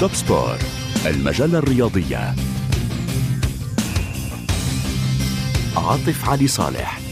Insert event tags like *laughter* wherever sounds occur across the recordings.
توب سبور المجلة الرياضية. عاطف علي صالح.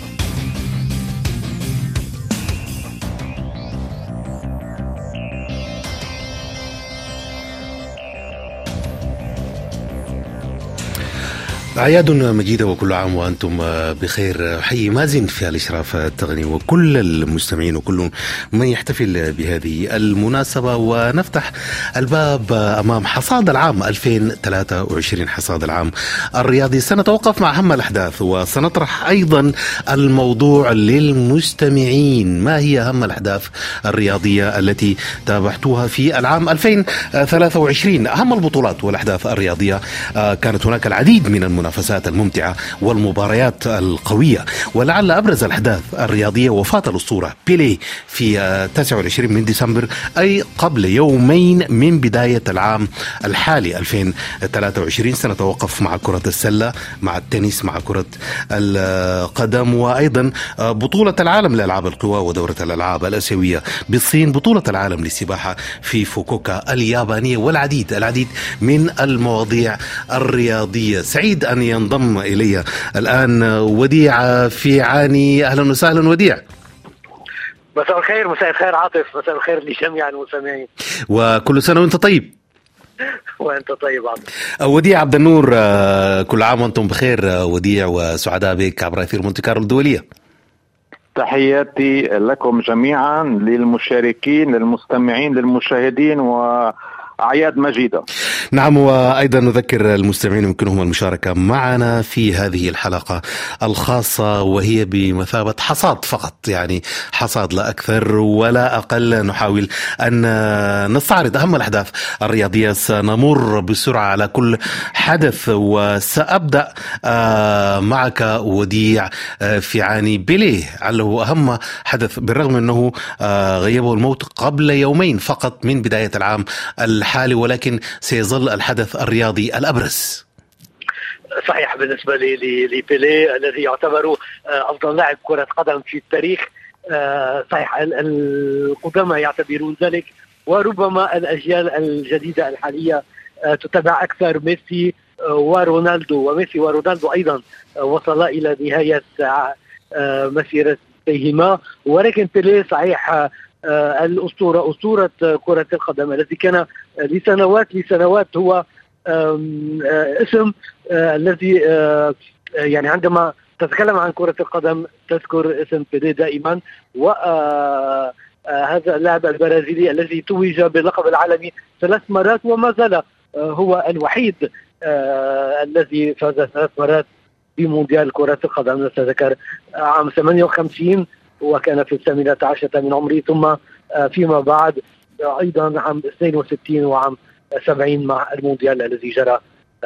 أعياد مجيدة وكل عام وأنتم بخير. حي مازن في الإشراف التقني وكل المستمعين وكل من يحتفل بهذه المناسبة. ونفتح الباب أمام حصاد العام 2023 حصاد العام الرياضي. سنتوقف مع أهم الأحداث وسنطرح أيضا الموضوع للمستمعين. ما هي أهم الأحداث الرياضية التي تابعتوها في العام 2023 أهم البطولات والأحداث الرياضية. كانت هناك العديد من المناسبات. المنافسات الممتعة والمباريات القوية. ولعل أبرز الأحداث الرياضية وفاة الأسطورة بيلي في 29 من ديسمبر أي قبل يومين من بداية العام الحالي 2023 سنتوقف مع كرة السلة مع التنس مع كرة القدم وأيضا بطولة العالم لألعاب القوى ودورة الألعاب الآسيوية بالصين. بطولة العالم للسباحة في فوكوكا اليابانية والعديد العديد من المواضيع الرياضية. سعيد أن ينضم إلي الآن وديع في عاني. أهلا وسهلا وديع. مساء الخير مساء الخير عاطف مساء الخير لجميع المستمعين وكل سنة وأنت طيب. *laughs* وأنت طيب عبد وديع عبد النور كل عام وأنتم بخير. وديع وسعداء بك عبر أثير مونتي كارلو الدولية. تحياتي لكم جميعا للمشاركين للمستمعين للمشاهدين و أعياد مجيدة. نعم وأيضا نذكر المستمعين يمكنهم المشاركة معنا في هذه الحلقة الخاصة وهي بمثابة حصاد فقط يعني حصاد لا أكثر ولا أقل. نحاول أن نستعرض أهم الأحداث الرياضية. سنمر بسرعة على كل حدث وسأبدأ معك وديع في عاني بيليه على أهم حدث بالرغم أنه غيبه الموت قبل يومين فقط من بداية العام ولكن سيظل الحدث الرياضي الأبرز. صحيح بالنسبة لبيلي الذي يعتبر أفضل لاعب كرة قدم في التاريخ. صحيح القدامى يعتبرون ذلك وربما الأجيال الجديدة الحالية تتابع أكثر ميسي ورونالدو. وميسي ورونالدو أيضا وصلا إلى نهاية مسيرتيهما. ولكن بيلي صحيح الأسطورة أسطورة كرة القدم الذي كان لسنوات لسنوات هو اسم الذي يعني عندما تتكلم عن كرة القدم تذكر اسم بيليه دائما و هذا اللاعب البرازيلي الذي توج باللقب العالمي ثلاث مرات وما زال هو الوحيد الذي فاز ثلاث مرات بمونديال كرة القدم. نتذكر عام 58 وكان في الثامنة عشرة من عمره ثم فيما بعد أيضا عام 62 وعام 70 مع المونديال الذي جرى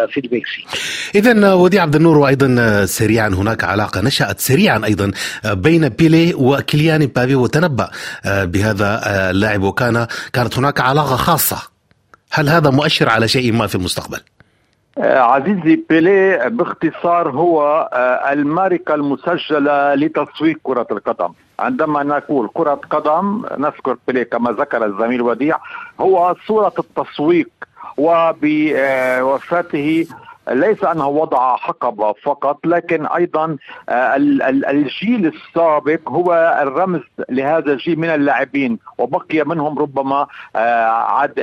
في المكسيك. اذا وديع عبد النور وأيضا سريعا هناك علاقة نشأت سريعا أيضا بين بيلي وكيليان مبابي وتنبأ بهذا اللاعب وكان كانت هناك علاقة خاصة. هل هذا مؤشر على شيء ما في المستقبل؟ عزيزي بيلي باختصار هو الماركة المسجلة لتسويق كرة القدم. عندما نقول كرة قدم نذكر بيلي كما ذكر الزميل وديع هو صورة التسويق وبوفاته ليس أنه وضع حقبه فقط لكن أيضا الجيل السابق هو الرمز لهذا الجيل من اللاعبين وبقي منهم ربما عد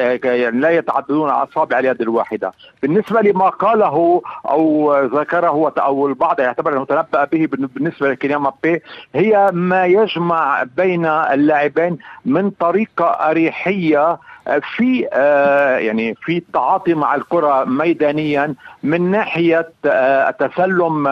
لا يتعددون أصابع اليد الواحدة. بالنسبة لما قاله أو ذكره أو البعض يعتبر أنه تنبأ به بالنسبة لكيليان مبابي هي ما يجمع بين اللاعبين من طريقة أريحية في يعني في التعاطي مع الكرة ميدانيا من ناحية تسلم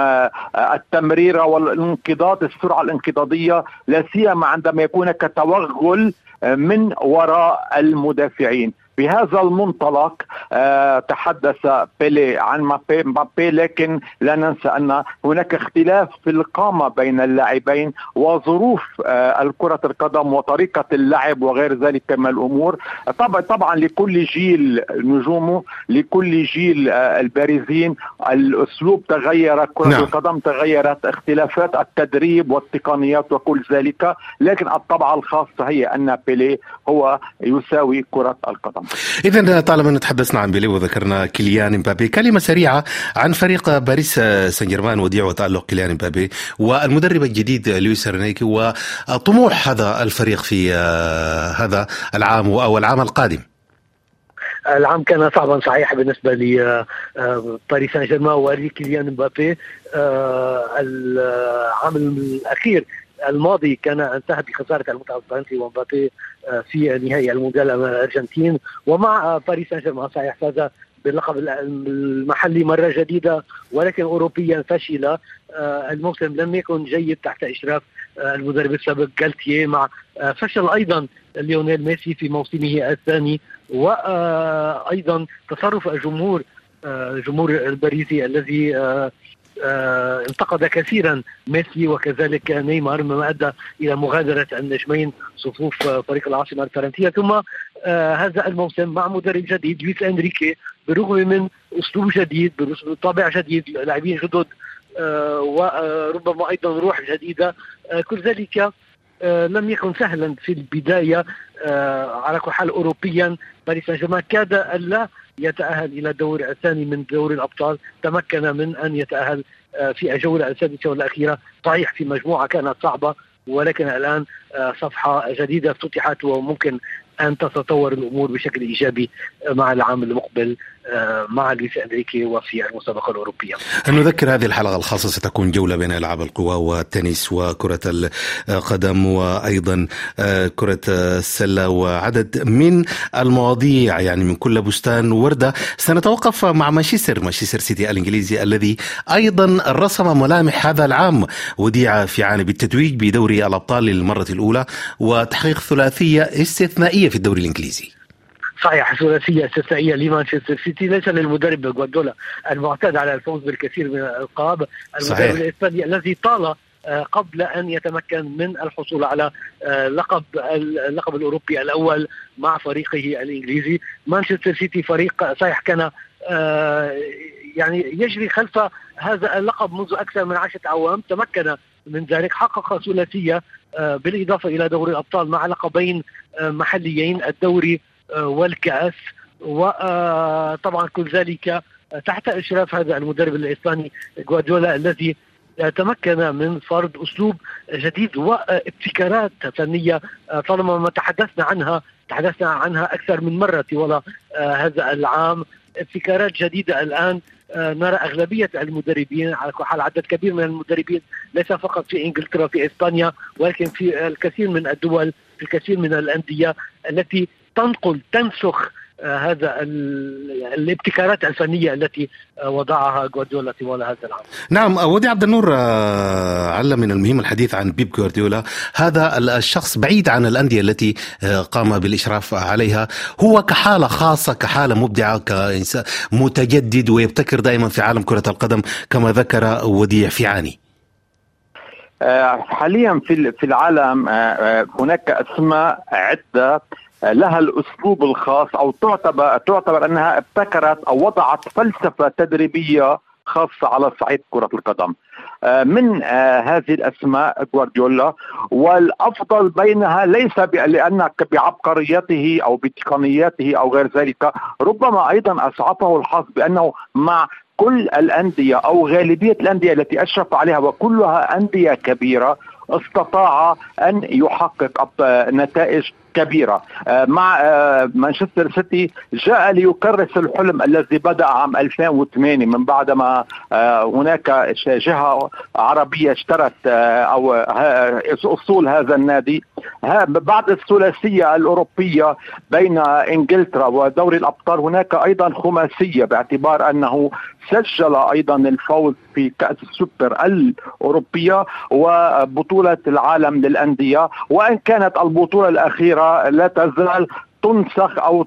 التمريره والانقضاض السرعة الانقضاضية لا سيما عندما يكون هناك توغل من وراء المدافعين. بهذا المنطلق آه تحدث بيلي عن مبابي, لكن لا ننسى أن هناك اختلاف في القامة بين اللاعبين وظروف آه الكرة القدم وطريقة اللعب وغير ذلك من الأمور طبعا طبعا لكل جيل نجومه لكل جيل آه البارزين الأسلوب تغير كرة نعم. القدم تغيرت اختلافات التدريب والتقنيات وكل ذلك لكن الطبعه الخاصه هي أن بيلي هو يساوي كرة القدم اذا طالما تحدثنا عن بيلي وذكرنا كيليان امبابي كلمة سريعة عن فريق باريس سان جيرمان وديع وتألق كيليان امبابي والمدرب الجديد لويس انريكي وطموح هذا الفريق في آه، هذا العام أو العام القادم. العام كان صعبا صحيح بالنسبة لباريس سان جيرمان ولكيليان مبابي العام الأخير الماضي كان انتهى بخساره المنتخب الفرنسي ومبابي آه، في نهائي المونديال أمام الأرجنتين. ومع باريس سان جيرمان صحيح فاز باللقب المحلي مرة جديدة ولكن أوروبيا فشل آه، الموسم لم يكن جيد تحت إشراف آه، المدرب السابق جالتيه مع فشل أيضا ليونيل ميسي في موسمه الثاني. وأيضا تصرف الجمهور الجمهور الباريسي الذي آه، انتقد كثيرا ميسي وكذلك نيمار مما أدى إلى مغادرة النجمين صفوف فريق العاصمة الفرنسية. ثم آه، هذا الموسم مع مدرب جديد لويس إنريكي بالرغم من أسلوب جديد بطابع جديد لاعبين جدد آه، وربما أيضا روح جديدة كل ذلك لم يكن سهلا في البداية على كل حال اوروبيا باريس سان جيرمان كاد ألا يتأهل إلى الدور الثاني من دوري الأبطال. تمكن من أن يتأهل آه، في الجولة السادسة والأخيرة. صحيح في مجموعة كانت صعبة ولكن الآن آه، صفحة جديدة فتحت وممكن أن تتطور الأمور بشكل إيجابي آه، مع العام المقبل. آه، مع لويس انريكي وفي المسابقة الأوروبية. نذكر هذه الحلقة الخاصة ستكون جولة بين ألعاب القوى والتنس وكرة القدم وأيضا آه، كرة السلة وعدد من المواضيع يعني من كل بستان وردة سنتوقف مع مانشستر مانشستر سيتي الإنجليزي الذي أيضا رسم ملامح هذا العام وديع في عاني بالتتويج بدوري الأبطال للمرة الأولى وتحقيق ثلاثية استثنائية في الدوري الإنجليزي. صحيح ثلاثيه استثنائية لمانشستر سيتي. ليس للمدرب جوارديولا المعتاد على الفوز بالكثير من الالقاب المدرب الإسباني الذي طال آه، قبل أن يتمكن من الحصول على آه، لقب اللقب الأوروبي الأول مع فريقه الإنجليزي. مانشستر سيتي فريق صحيح كان آه، يعني يجري خلف هذا اللقب منذ أكثر من عشرة اعوام تمكن من ذلك. حقق ثلاثية بالإضافة إلى دوري الأبطال مع لقبين محليين. الدوري والكأس وطبعا كل ذلك تحت إشراف هذا المدرب الإسباني جوارديولا الذي تمكن من فرض أسلوب جديد وابتكارات فنية طالما ما تحدثنا عنها تحدثنا عنها أكثر من مرة طوال آه، هذا العام. ابتكارات جديدة الآن آه، نرى أغلبية المدربين على كل حال عدد كبير من المدربين ليس فقط في إنجلترا في إسبانيا ولكن في الكثير من الدول في الكثير من الأندية التي تنقل تنسخ آه، هذا الابتكارات الفنية التي آه، وضعها جوارديولا طوال هذا العام. نعم ودي عبد النور آه، علم من المهم الحديث عن بيب جوارديولا، هذا الشخص بعيد عن الأندية التي قام بالإشراف عليها، هو كحالة خاصة كحالة مبدعة كإنسان متجدد ويبتكر دائما في عالم كرة القدم كما ذكر وديع فيعاني. حاليا في في العالم هناك أسماء عدة لها الأسلوب الخاص أو تعتبر تعتبر أنها ابتكرت أو وضعت فلسفة تدريبية خاصة على صعيد كرة القدم. آه، من آه، هذه الأسماء جوارديولا والأفضل بينها ليس لأن بعبقريته أو بتقنياته أو غير ذلك ربما أيضا أسعفه الحظ بأنه مع كل الأندية أو غالبية الأندية التي أشرف عليها وكلها أندية كبيرة استطاع أن يحقق نتائج كبيرة. آه، مع آه، مانشستر سيتي جاء ليكرس الحلم الذي بدأ عام 2008 من بعد ما آه، هناك جهة عربية اشترت أو أصول هذا النادي. بعد الثلاثية الأوروبية بين إنجلترا ودوري الأبطال هناك أيضا خماسية باعتبار أنه سجل أيضا الفوز في كأس السوبر الأوروبية وبطولة العالم للأندية. وإن كانت البطولة الأخيرة لا تزال تنسخ أو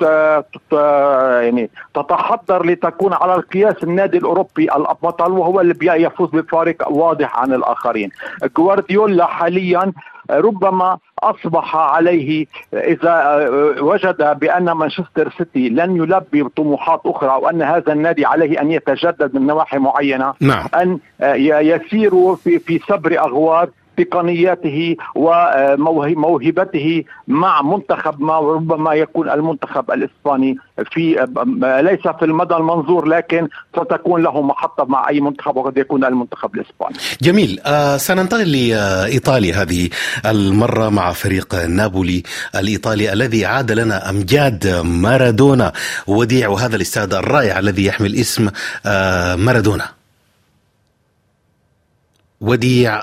يعني تتحضر لتكون على القياس النادي الأوروبي البطل وهو اللي يفوز بفارق واضح عن الآخرين. جوارديولا حاليا ربما أصبح عليه إذا وجد بأن مانشستر سيتي لن يلبي طموحات أخرى وان هذا النادي عليه أن يتجدد من نواحي معينة نعم. أن يسير في في سبر اغوار تقنياته وموهبته مع منتخب ما وربما يكون المنتخب الإسباني في ليس في المدى المنظور لكن ستكون له محطة مع أي منتخب وقد يكون المنتخب الإسباني. جميل آه سننتقل لإيطاليا هذه المرة مع فريق نابولي الإيطالي الذي عاد لنا أمجاد مارادونا وديع وهذا الاستاد الرائع الذي يحمل اسم آه مارادونا. وديع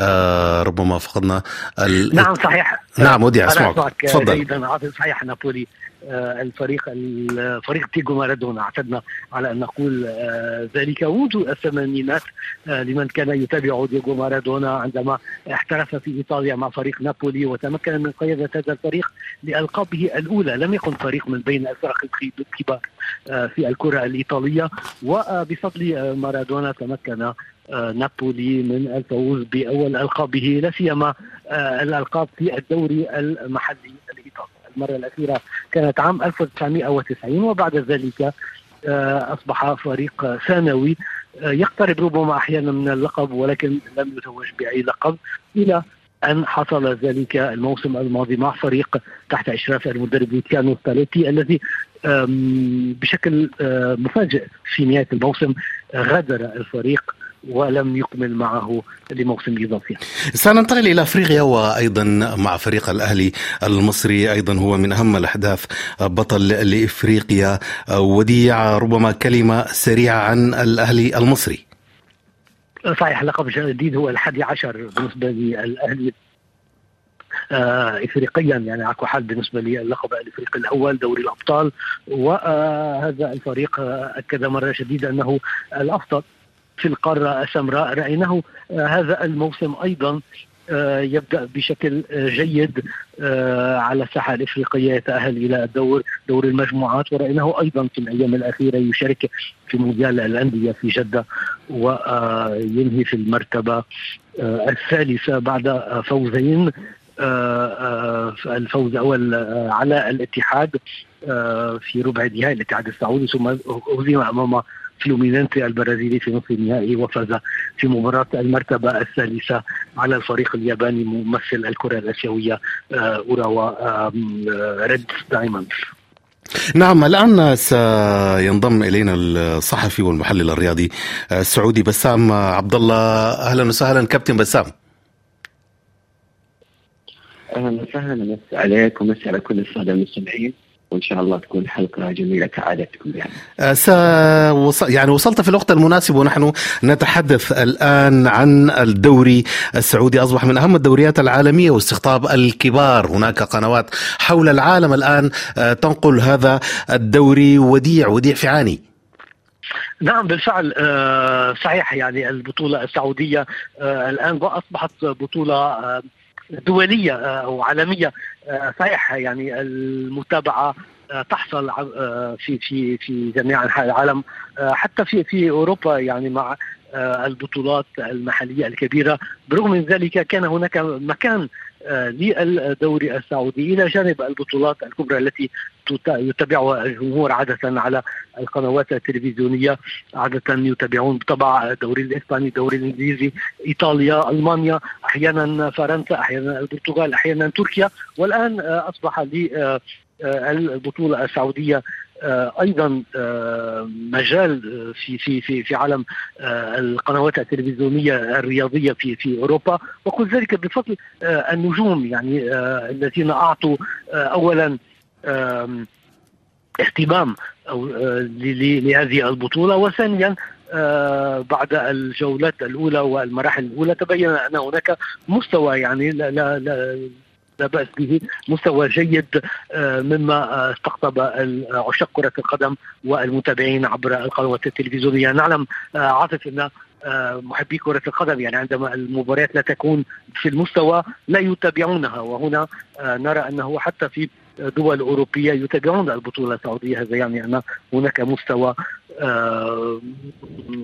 آه ربما فقدنا ال... نعم صحيح. نعم وديع أسمعك. تفضل. صحيح نابولي. الفريق الفريق تيجو مارادونا. اعتدنا على أن نقول آه ذلك منذ الثمانينات آه لمن كان يتابع ديجو مارادونا عندما احترف في إيطاليا مع فريق نابولي وتمكن من قيادة هذا الفريق لألقابه الأولى. لم يكن فريق من بين الفرق الكبار آه في الكرة الإيطالية. وبفضل مارادونا تمكن آه، نابولي من الفوز بأول ألقابه لا سيما آه، الألقاب في الدوري المحلي الإيطالي. المرة الأخيرة كانت عام 1990 وبعد ذلك آه، أصبح فريق ثانوي يقترب ربما أحيانا من اللقب ولكن لم يتوج بأي لقب إلى أن حصل ذلك الموسم الماضي مع فريق تحت إشراف المدرب لوتيانو ستاليتي الذي بشكل مفاجئ في نهاية الموسم غادر الفريق ولم يكمل معه لموسم اضافي. سننتقل إلى أفريقيا وأيضا مع فريق الأهلي المصري أيضا هو من أهم الأحداث بطل لإفريقيا وديع ربما كلمة سريعة عن الأهلي المصري. صحيح لقب جديد هو الحادي عشر بالنسبة للأهلي آه افريقيا يعني على حال بالنسبة للقب الإفريقي الأول دوري الأبطال وهذا الفريق أكد مرة شديده أنه الأفضل في القارة السمراء. رأيناه آه، هذا الموسم أيضا آه، يبدأ بشكل آه، جيد على الساحة الإفريقية يتأهل إلى الدور دور المجموعات. ورأيناه أيضا في الأيام الأخيرة يشارك في مونديال الأندية في جدة وينهي في المرتبة الثالثة بعد فوزين الفوز الأول على الاتحاد في ربع نهائي الاتحاد السعودي. ثم هزم أمام فلومينينتي البرازيلي في نصف النهائي وفاز في مباراة المرتبة الثالثة على الفريق الياباني ممثل الكرة الآسيوية آه، أوراوا ريد دايموند. نعم الآن سينضم إلينا الصحفي والمحلل الرياضي آه، السعودي بسام عبد الله أهلا وسهلا كابتن بسام. أهلا وسهلا مسي عليك ومسي على كل السادة المستمعين. وإن شاء الله تكون حلقة جميلة كعادتكم يعني. أه يعني وصلت في الوقت المناسب ونحن نتحدث الآن عن الدوري السعودي أصبح من أهم الدوريات العالمية واستقطاب الكبار، هناك قنوات حول العالم الآن آه، تنقل هذا الدوري وديع وديع فعاني. نعم بالفعل آه، صحيح يعني البطولة السعودية آه، الآن أصبحت بطولة دولية أو عالمية صحيح يعني المتابعة تحصل في في في جميع أنحاء العالم حتى في في أوروبا يعني مع البطولات المحلية الكبيرة. برغم من ذلك كان هناك مكان للدوري السعودي إلى جانب البطولات الكبرى التي يتابعها الجمهور عادة على القنوات التلفزيونية عادة يتابعون بالطبع الدوري الإسباني الدوري الإنجليزي إيطاليا ألمانيا أحيانا فرنسا أحيانا البرتغال أحيانا تركيا والآن أصبح لي البطولة السعودية أيضا مجال في في في في عالم القنوات التلفزيونية الرياضية في في أوروبا. وكل ذلك بفضل النجوم يعني الذين أعطوا اولا اهتمام أو لهذه البطولة. وثانيا بعد الجولات الأولى والمراحل الأولى تبين أن هناك مستوى يعني لا لا لا بأس به. مستوى جيد آه، مما آه، استقطب عشاق كرة القدم والمتابعين عبر القنوات التلفزيونية. نعلم آه، عاطف ان محبي كرة القدم. يعني عندما المباريات لا تكون في المستوى لا يتابعونها. وهنا نرى أنه حتى في دول أوروبية يتابعون البطولة السعودية هذا يعني أن هناك مستوى آه،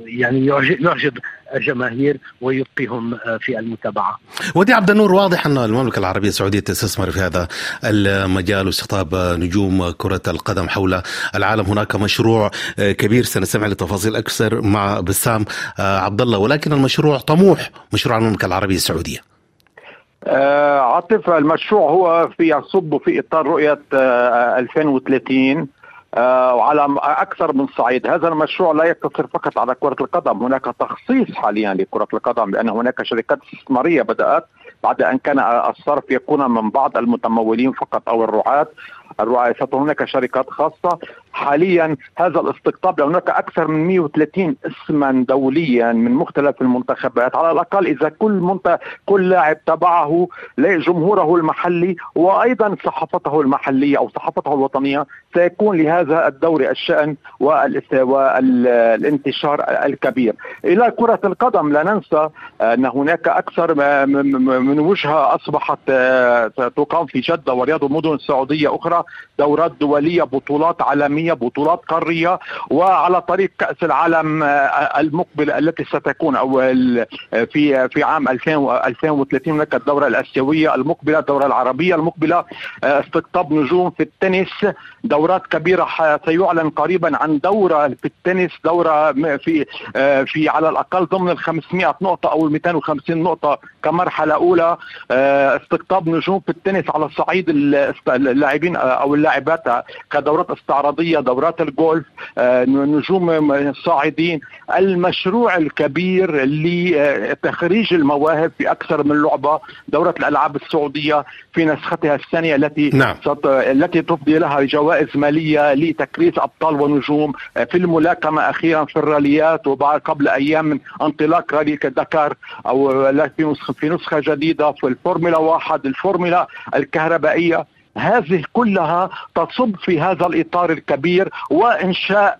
يعني يعجب الجماهير ويبقيهم آه، في المتابعة. ودي عبد النور واضح أن المملكة العربية السعودية تستثمر في هذا المجال واستقطاب نجوم كرة القدم حول العالم، هناك مشروع آه، كبير سنستمع لتفاصيل أكثر مع بسام عبد الله ولكن المشروع طموح مشروع المملكة العربية السعودية. آه عاطف المشروع هو في يصب في إطار رؤية آه 2030 آه وعلى أكثر من صعيد، هذا المشروع لا يقتصر فقط على كرة القدم، هناك تخصيص حاليا لكرة القدم لأن هناك شركات استثمارية بدأت بعد أن كان الصرف يكون من بعض المتمولين فقط أو الرعاة. الرعاة هناك شركات خاصة. حاليا هذا الاستقطاب هناك أكثر من 130 اسما دوليا من مختلف المنتخبات. على الأقل إذا كل منت... كل لاعب تبعه جمهوره المحلي وأيضا صحافته المحلية أو صحافته الوطنية سيكون لهذا الدوري الشأن والانتشار الكبير. إلى كرة القدم لا ننسى أن هناك أكثر من وجهة أصبحت آه، تقام في جدة ورياض ومدن سعودية أخرى دورات دولية بطولات عالمية بطولات قارية وعلى طريق كأس العالم آه، المقبل التي ستكون أو في في عام 2030 هناك الدورة الآسيوية المقبلة الدورة العربية المقبلة آه، استقطاب نجوم في التنس. دورات كبيرة سيعلن قريبا عن دورة في التنس دورة في في على الأقل ضمن ال 500 نقطة أو ال 250 نقطة كمرحلة أولى. آه، استقطاب نجوم في التنس على الصعيد اللاعبين آه، أو اللاعبات كدورات استعراضية دورات الجولف آه، نجوم صاعدين المشروع الكبير لتخريج المواهب في أكثر من لعبة دورة الألعاب السعودية في نسختها الثانية التي نعم. التي تفضي لها جوائز مالية لتكريس أبطال ونجوم في الملاكمة أخيرا في الراليات وبعد قبل أيام من انطلاق رالي دكار أو في نسخة جديدة في الفورمولا واحد الفورمولا الكهربائية هذه كلها تصب في هذا الإطار الكبير وإنشاء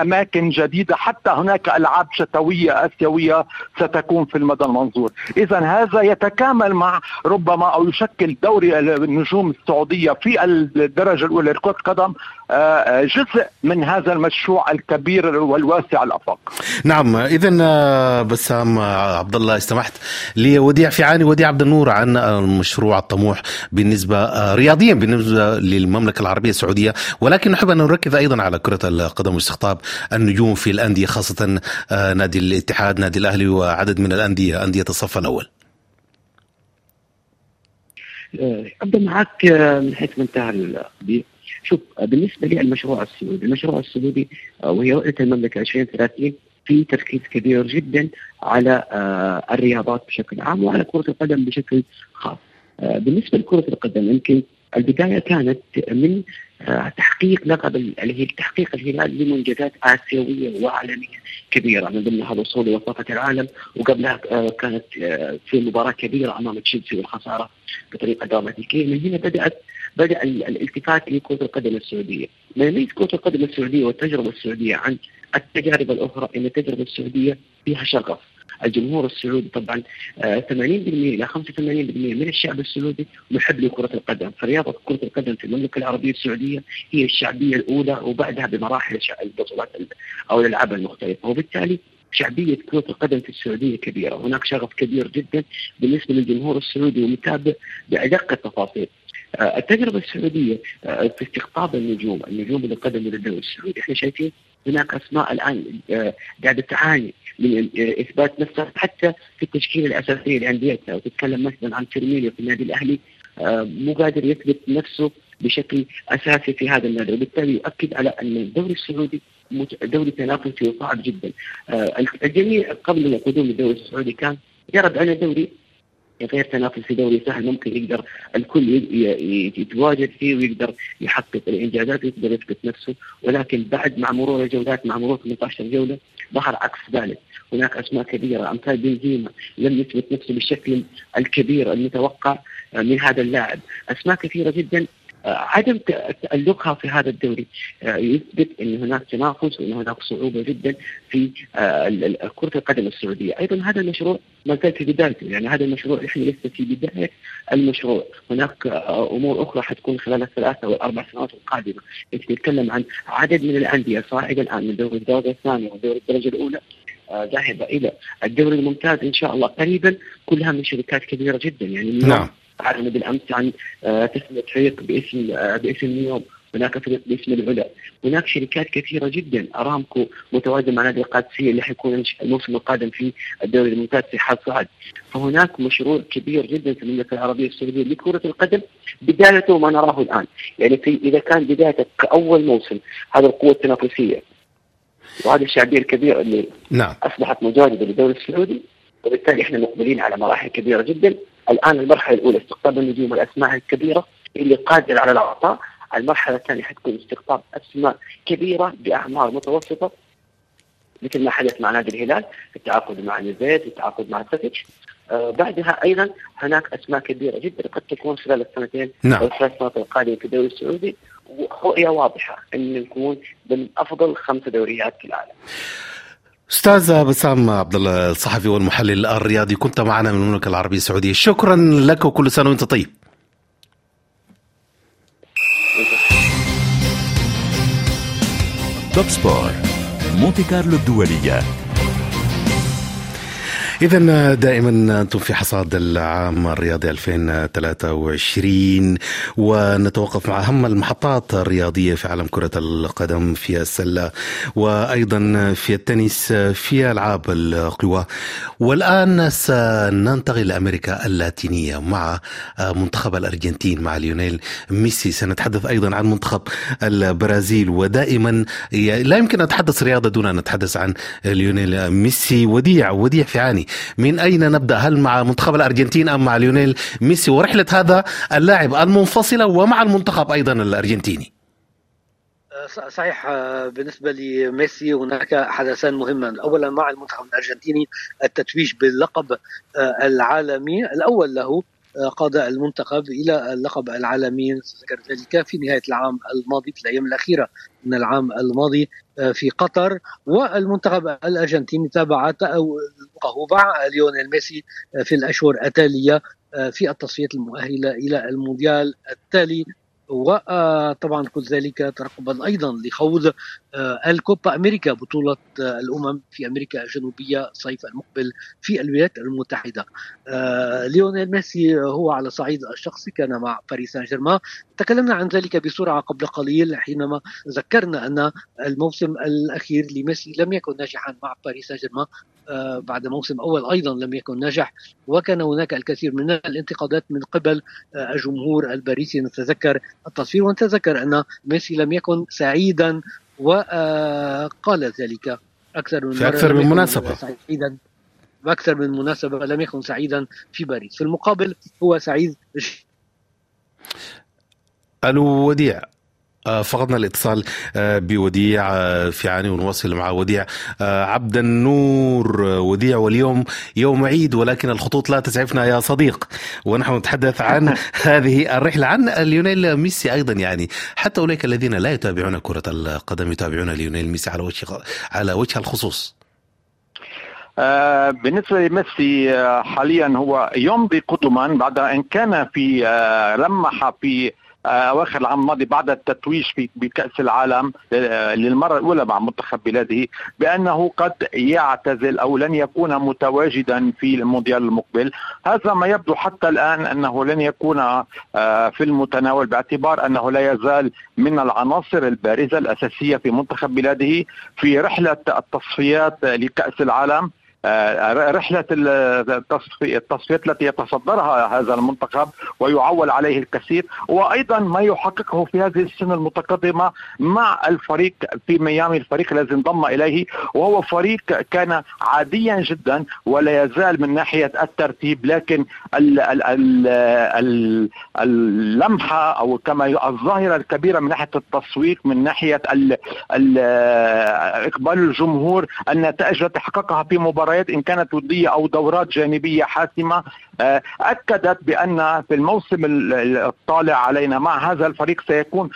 أماكن جديدة. حتى هناك ألعاب شتوية آسيوية ستكون في المدى المنظور، اذا هذا يتكامل مع ربما أو يشكل دوري النجوم السعودية في الدرجة الأولى لكرة القدم آه، جزء من هذا المشروع الكبير والواسع الأفاق. نعم. اذا آه، بسام آه، عبد الله استمحت لوديع فيعاني وديع عبد النور عن المشروع الطموح بالنسبة رياضيا. بالنسبة للمملكة العربية السعودية ولكن نحب أن نركز أيضا على كرة القدم واستقطاب النجوم في الأندية خاصة نادي الاتحاد نادي الأهلي وعدد من الأندية أندية الصف الأول. ابدا معك من حيث منتهى القضية شوف بالنسبة للمشروع السعودي، المشروع السعودي آه، وهي رؤية المملكة 2030 في تركيز كبير جدا على آه، الرياضات بشكل عام وعلى كرة القدم بشكل خاص. آه، بالنسبة لكرة القدم يمكن البداية كانت من تحقيق لقب اللي هي تحقيق الهلال لمنجزات آسيوية وعالمية كبيرة من ضمنها الوصول لوصافه العالم وقبلها كانت في مباراة كبيرة أمام تشيلسي والخسارة بطريقة دراماتيكية. من هنا بدأت بدأ الالتفات لكره القدم السعودية، ما يميز كرة القدم السعودية والتجربة السعودية عن التجارب الأخرى إن التجربة السعودية فيها شغف، الجمهور السعودي طبعا 80% آه، إلى 85% من الشعب السعودي محب لكرة القدم، فرياضه كرة القدم في المملكة العربية السعودية هي الشعبية الأولى وبعدها بمراحل البطولات أو الألعاب المختلفة، وبالتالي شعبية كرة القدم في السعودية كبيرة، هناك شغف كبير جدا بالنسبة للجمهور السعودي ومتابع بأدق التفاصيل. آه، التجربة السعودية آه، في استقطاب النجوم، النجوم اللي قدموا للدوري السعودي، إحنا شايفين هناك أسماء الآن قاعدة تعاني من إثبات نفسها حتى في التشكيلة الأساسية لانديتها، وتتكلم مثلا عن فيرمينيو في النادي الأهلي مو قادر يثبت نفسه بشكل أساسي في هذا النادي، وبالتالي يؤكد على أن الدوري السعودي دوري تنافسي وصعب جدا. الجميع قبل القدوم للدوري السعودي كان يرى بأن الدوري غير تنافسي دوري سهل ممكن يقدر الكل يتواجد فيه ويقدر يحقق الإنجازات ويقدر يثبت نفسه. ولكن بعد مع مرور الجولات مع مرور 18 جولة ظهر عكس ذلك. هناك أسماء كبيرة. امثال بنزيما لم يثبت نفسه بالشكل الكبير المتوقع من هذا اللاعب. أسماء كثيرة جدا عدم تألقها في هذا الدوري. آه، يثبت إن هناك تنافس وإن هناك صعوبة جدا في آه، كرة القدم السعودية، أيضا هذا المشروع ما زال في بدايته، يعني هذا المشروع إحنا لسه في بداية المشروع، هناك آه، أمور أخرى حتكون خلال الثلاث أو الاربع سنوات القادمة، إنت تتكلم عن عدد من الأندية صاعده الآن من دوري الدرجة الثانية ودوري الدرجة الأولى ذاهبة إلى الدوري الممتاز إن شاء الله قريبا كلها من شركات كبيرة جدا. يعني نعم. اعلن بالامس عن آه، تسميه فريق باسم آه، باسم نيوم هناك فريق باسم العلا. هناك شركات كثيرة جدا أرامكو متواجدة مع نادي القادسيه اللي حيكون الموسم القادم في الدوري الممتاز في حال صعد فهناك مشروع كبير جدا في المملكة العربية السعودية لكرة القدم. بدايته ما نراه الآن. يعني في إذا كان بدايتك كأول موسم هذا القوة التنافسية. وهذه الشعبية الكبيرة اللي نعم. أصبحت مجاذبه للدوري السعودي. وبالتالي إحنا مقبلين على مراحل كبيرة جدا الآن المرحلة الأولى استقطاب النجوم والأسماء الكبيرة اللي قادره على العطاء المرحلة الثانية حتكون استقطاب أسماء كبيرة بأعمار متوسطة مثل ما حدث مع نادي الهلال التعاقد مع نيفيد في التعاقد مع سافيتش آه بعدها أيضا هناك أسماء كبيرة جدا قد تكون خلال السنتين نعم. أو الثلاث سنوات القادمة في الدوري السعودي ورؤية واضحة إن نكون من أفضل خمس دوريات في العالم. أستاذ بسام عبد الله الصحفي والمحلل الرياضي كنت معنا من المملكة العربية السعودية. شكرا لك وكل سنة وأنت طيب. توب سبور مونتي كارلو الدولية إذا دائما أنتم في حصاد العام الرياضي 2023 ونتوقف مع أهم المحطات الرياضية في عالم كرة القدم في السلة وأيضا في التنس في ألعاب القوى. والآن سننتقل لأمريكا اللاتينية مع منتخب الأرجنتين مع ليونيل ميسي. سنتحدث أيضا عن منتخب البرازيل ودائما لا يمكن أن نتحدث رياضة دون أن نتحدث عن ليونيل ميسي وديع وديع في عاني. من أين نبدأ؟ هل مع منتخب الأرجنتين أم مع ليونيل ميسي؟ ورحلة هذا اللاعب المنفصلة ومع المنتخب أيضا الأرجنتيني. صحيح بالنسبة لميسي هناك حدثان مهمان اولا مع المنتخب الأرجنتيني التتويج باللقب العالمي. الأول له قاد المنتخب إلى اللقب العالمي. ذكر ذلك في نهاية العام الماضي في الأيام الأخيرة من العام الماضي في قطر. والمنتخب الارجنتيني تابع تألقه مع ليونيل ميسي في الأشهر التالية في التصفيات المؤهلة إلى المونديال التالي. وطبعا كل ذلك ترقبا أيضا لخوض الكوبا أمريكا بطولة الأمم في أمريكا الجنوبية الصيف المقبل في الولايات المتحدة. ليونيل ميسي هو على الصعيد الشخصي كان مع باريس سان جيرمان، تكلمنا عن ذلك بسرعة قبل قليل حينما ذكرنا أن الموسم الأخير لميسي لم يكن ناجحا مع باريس سان جيرمان بعد موسم أول أيضا لم يكن ناجح وكان هناك الكثير من الانتقادات من قبل الجمهور الباريسي. نتذكر التصوير ونتذكر أن ميسي لم يكن سعيدا وقال ذلك. أكثر من في أكثر من مناسبة. سعيدا وأكثر من مناسبة لم يكن سعيدا في باريس. في المقابل هو سعيد ألو وديع فقدنا الاتصال بوديع في عاني ونواصل مع وديع عبد النور وديع واليوم يوم عيد ولكن الخطوط لا تسعفنا يا صديق. ونحن نتحدث عن *laughs* هذه الرحلة عن ليونيل ميسي أيضا يعني. حتى أولئك الذين لا يتابعون كرة القدم يتابعون ليونيل ميسي على وجه على وجه الخصوص. آه بالنسبة لميسي آه حاليا هو يمضي قدما بعد أن كان في آه لمح في أواخر العام الماضي بعد التتويج في بكأس العالم للمرة الأولى مع منتخب بلاده بأنه قد يعتزل أو لن يكون متواجدا في المونديال المقبل. هذا ما يبدو حتى الآن أنه لن يكون في المتناول باعتبار أنه لا يزال من العناصر البارزة الأساسية في منتخب بلاده في رحلة التصفيات لكأس العالم. رحلة التصفيات التي يتصدرها هذا المنتخب ويعول عليه الكثير وأيضا ما يحققه في هذه السنة المتقدمة مع الفريق في ميامي الفريق الذي انضم إليه وهو فريق كان عاديا جدا ولا يزال من ناحية الترتيب لكن ال ال ال ال اللمحة أو كما الظاهرة الكبيرة من ناحية التسويق من ناحية ال ال إقبال الجمهور النتائج التي حققها في مباراة مباريات إن كانت ودية أو دورات جانبية حاسمة أكدت بأن في الموسم الطالع علينا مع هذا الفريق سيكون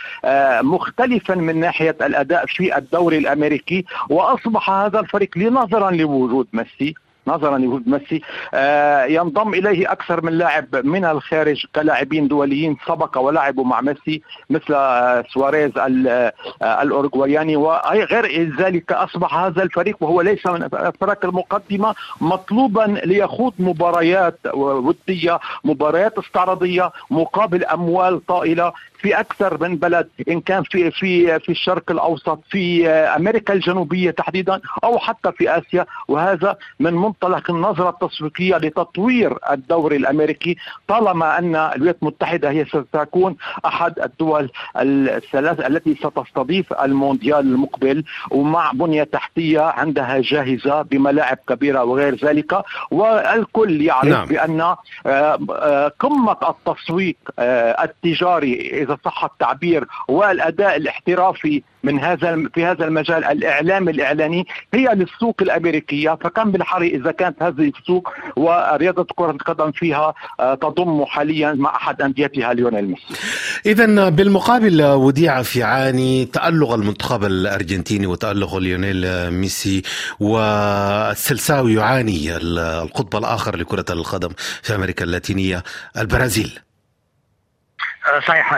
مختلفا من ناحية الأداء في الدوري الأمريكي وأصبح هذا الفريق نظرا لوجود ميسي. نظرا لوجود ميسي آه ينضم إليه أكثر من لاعب من الخارج كلاعبين دوليين سبق ولعبوا مع ميسي مثل آه سواريز آه الأوروغوياني وغير ذلك أصبح هذا الفريق وهو ليس من الفرق المقدمة مطلوبا ليخوض مباريات ودية مباريات استعراضية مقابل أموال طائلة. في أكثر من بلد إن كان في في في الشرق الأوسط في أمريكا الجنوبية تحديدا أو حتى في آسيا وهذا من منطلق النظرة التسويقية لتطوير الدوري الأمريكي طالما أن الولايات المتحدة هي ستكون أحد الدول الثلاث التي ستستضيف المونديال المقبل ومع بنية تحتية عندها جاهزة بملاعب كبيرة وغير ذلك والكل يعرف نعم. بأن آه، آه، قمة التسويق آه، التجاري إذا صح التعبير والأداء الاحترافي من هذا في هذا المجال الإعلام الإعلاني هي للسوق الأمريكية فكم بالحري إذا كانت هذه السوق ورياضة كرة القدم فيها تضم حاليا مع أحد أنديتها ليونيل ميسي. اذا بالمقابل وديعه في عاني تألق المنتخب الأرجنتيني وتألق ليونيل ميسي والسلساوي يعاني القطب الآخر لكرة القدم في أمريكا اللاتينية البرازيل. صحيح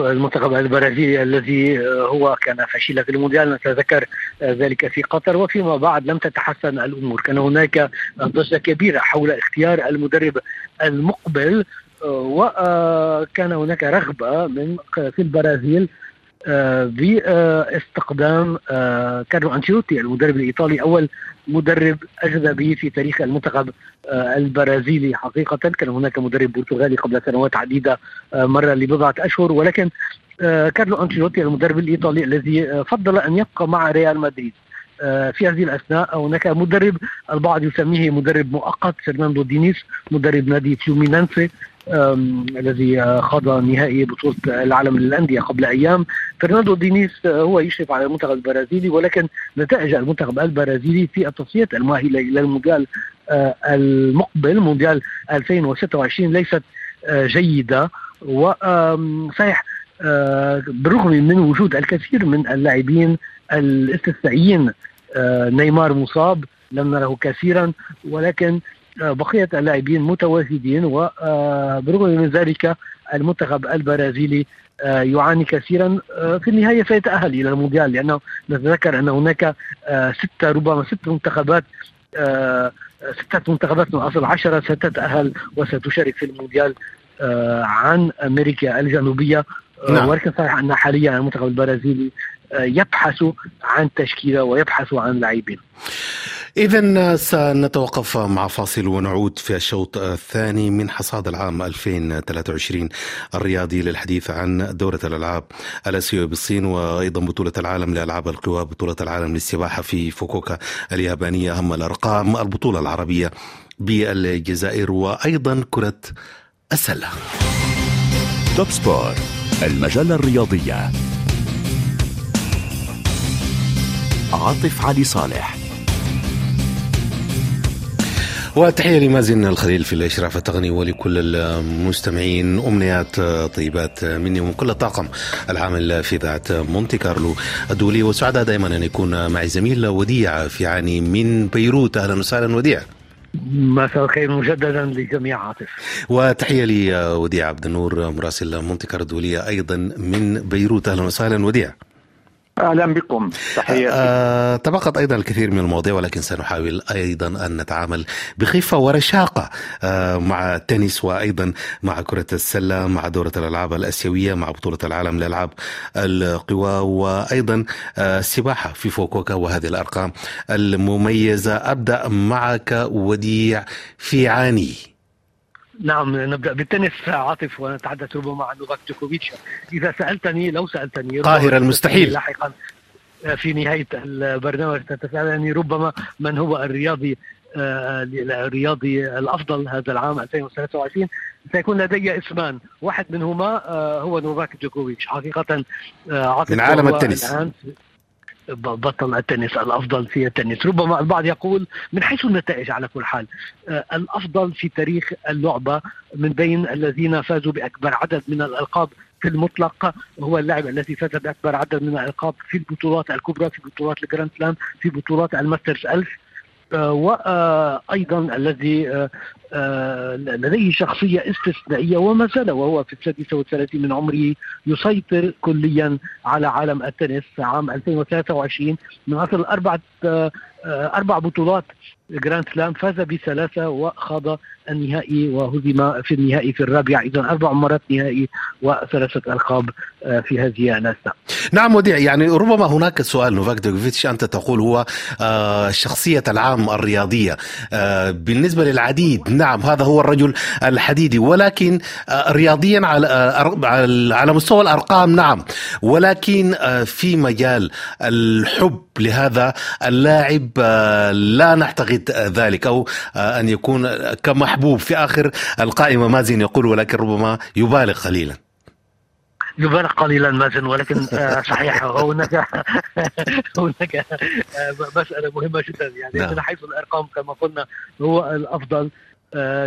المنتخب البرازيلي الذي هو كان فشيلا في المونديال نتذكر ذلك في قطر. وفيما بعد لم تتحسن الأمور كان هناك ضجة كبيرة حول اختيار المدرب المقبل وكان هناك رغبة من في البرازيل باستقدام كارلو أنشيلوتي المدرب الإيطالي أول مدرب اجنبي في تاريخ المنتخب البرازيلي. حقيقة كان هناك مدرب برتغالي قبل سنوات عديدة مر لبضعة أشهر. ولكن كارلو أنشيلوتي المدرب الإيطالي الذي فضل أن يبقى مع ريال مدريد في هذه الأثناء. هناك مدرب البعض يسميه مدرب مؤقت فرناندو دينيز مدرب نادي فلومينانسي الذي خاض نهائي بطولة العالم للأندية قبل أيام. فرناندو دينيز هو يشرف على المنتخب البرازيلي ولكن نتائج المنتخب البرازيلي في التصفيات المؤهلة إلى المونديال المقبل مونديال 2026 ليست جيدة. وصحيح بالرغم من وجود الكثير من اللاعبين الاستثنائيين نيمار مصاب لم نره كثيرا ولكن بقية اللاعبين متواجدين وبرغم من ذلك المنتخب البرازيلي يعاني كثيرا في النهاية سيتاهل إلى المونديال لأنه نتذكر أن هناك ستة ربما ست منتخبات ستة منتخبات من أصل عشرة ستتأهل وستشارك في المونديال عن أمريكا الجنوبية نعم. ولكن صحيح أن حاليا المنتخب البرازيلي يبحث عن تشكيلة ويبحث عن لاعبين إذا سنتوقف مع فاصل ونعود في الشوط الثاني من حصاد العام 2023 الرياضي للحديث عن دورة الألعاب الآسيوية بالصين وأيضا بطولة العالم لألعاب القوى بطولة العالم للسباحة في فوكوكا اليابانية أهم الأرقام البطولة العربية بالجزائر وأيضا كرة السلة. توب سبور المجلة الرياضية. عاطف علي صالح. وتحية لمازن الخليل في الإشراف التقني ولكل المستمعين أمنيات طيبات مني ومن كل الطاقم العامل في إذاعة مونتي كارلو الدولية وسعداء دائما أن يكون معي زميل وديع في عاني من بيروت. أهلا وسهلا وديع. مساء الخير مجددا لجميع عاطف وتحية لوديع عبد النور مراسل مونتي كارلو الدوليه أيضا من بيروت. أهلا وسهلا وديع. أهلا بكم. تحياتي. آه تبقت أيضا الكثير من المواضيع ولكن سنحاول أيضا أن نتعامل بخفة ورشاقة آه مع التنس وأيضا مع كرة السلة مع دورة الألعاب الآسيوية مع بطولة العالم لألعاب القوى وأيضا آه السباحة في فوكوكا وهذه الأرقام المميزة. أبدأ معك وديع في عاني. نعم نبدأ بالتنس. عاطف ونتحدث ربما عن نوفاك جوكوفيتش. إذا سألتني لو سألتني قاهر المستحيل. لاحقا في نهاية البرنامج ستسألني ربما من هو الرياضي الرياضي الأفضل هذا العام 2023 سيكون لدي اسمان. واحد منهما هو نوفاك جوكوفيتش. حقيقة عاطف من عالم التنس. بطل التنس الأفضل في التنس. ربما البعض يقول من حيث النتائج على كل حال الأفضل في تاريخ اللعبة من بين الذين فازوا بأكبر عدد من الألقاب في المطلق هو اللاعب الذي فاز بأكبر عدد من الألقاب في البطولات الكبرى في بطولات الجراند سلام في بطولات الماسترز 1000 وأيضا الذي آه، لديه شخصية استثنائية وما زال وهو في السادسة والثلاثين من عمره يسيطر كليا على عالم التنس عام 2023 من أصل أربعة آه، أربع بطولات. جراند سلام فاز بثلاثة وخاض النهائي وهزم في النهائي في الرابع. إذا أربع مرات نهائي وثلاثة ألقاب آه، في هذه النسخة نعم وديع يعني ربما هناك سؤال نوفاك جوكوفيتش أنت تقول هو آه، شخصية العام الرياضية. آه، بالنسبة للعديد نعم هذا هو الرجل الحديدي ولكن رياضيا على على مستوى الأرقام نعم. ولكن في مجال الحب لهذا اللاعب لا نعتقد ذلك أو أن يكون كمحبوب في آخر القائمة مازن يقول ولكن ربما يبالغ قليلا. يبالغ قليلا مازن ولكن آه، صحيح هناك *laughs* هناك آه، مسألة مهمة جدا. يعني نعم. من حيث الأرقام كما قلنا هو الأفضل. آه،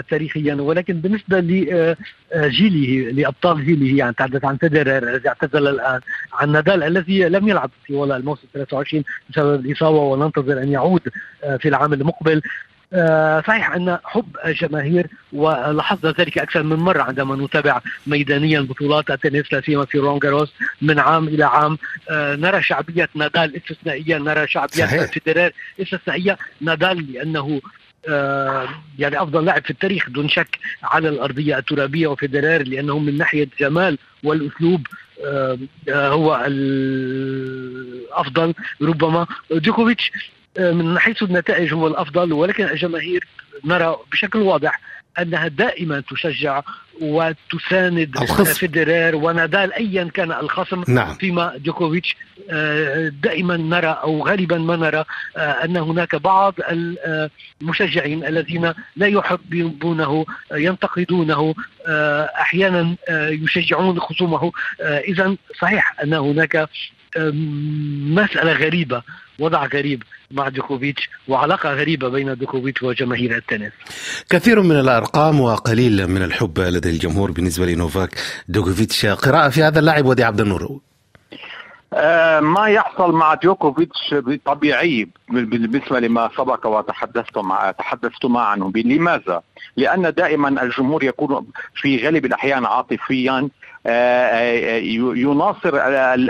تاريخيا ولكن بالنسبة لجيله لأبطال جيله يعني تحدث عن فيدرر الذي اعتزل الآن عن نادال الذي لم يلعب في ولا الموسم 23 بسبب الإصابة وننتظر أن يعود في العام المقبل. آه، صحيح أن حب الجماهير ولاحظنا ذلك أكثر من مرة عندما نتابع ميدانيا بطولات التنس لا سيما في رونجاروس من عام إلى عام. آه، نرى شعبية نادال استثنائية نرى شعبية فيدرير استثنائية. نادال لأنه آه يعني أفضل لاعب في التاريخ دون شك على الأرضية الترابية وفيدرير لأنه من ناحية جمال والأسلوب آه هو الافضل ربما جوكوفيتش من حيث النتائج هو الأفضل ولكن الجماهير نرى بشكل واضح أنها دائما تشجع وتساند الخصم. فيدرير ونادال ايا كان الخصم نعم. فيما جوكوفيتش آه، دائما نرى أو غالبا ما نرى آه، أن هناك بعض المشجعين الذين لا يحبونه ينتقدونه آه، أحيانا يشجعون خصومه اذا صحيح أن هناك مسألة غريبة وضع غريب مع دوكوفيتش وعلاقة غريبة بين دوكوفيتش وجماهير التنس. كثير من الأرقام وقليل من الحب لدى الجمهور بالنسبة لنوفاك ديوكوفيتش. قراءة في هذا اللاعب وديع عبد النور. ما يحصل مع ديوكوفيتش طبيعي بالنسبة لما سبق وتحدثت مع تحدثت عنه لماذا؟ لأن دائما الجمهور يكون في غالب الأحيان عاطفيا آه، آه، يناصر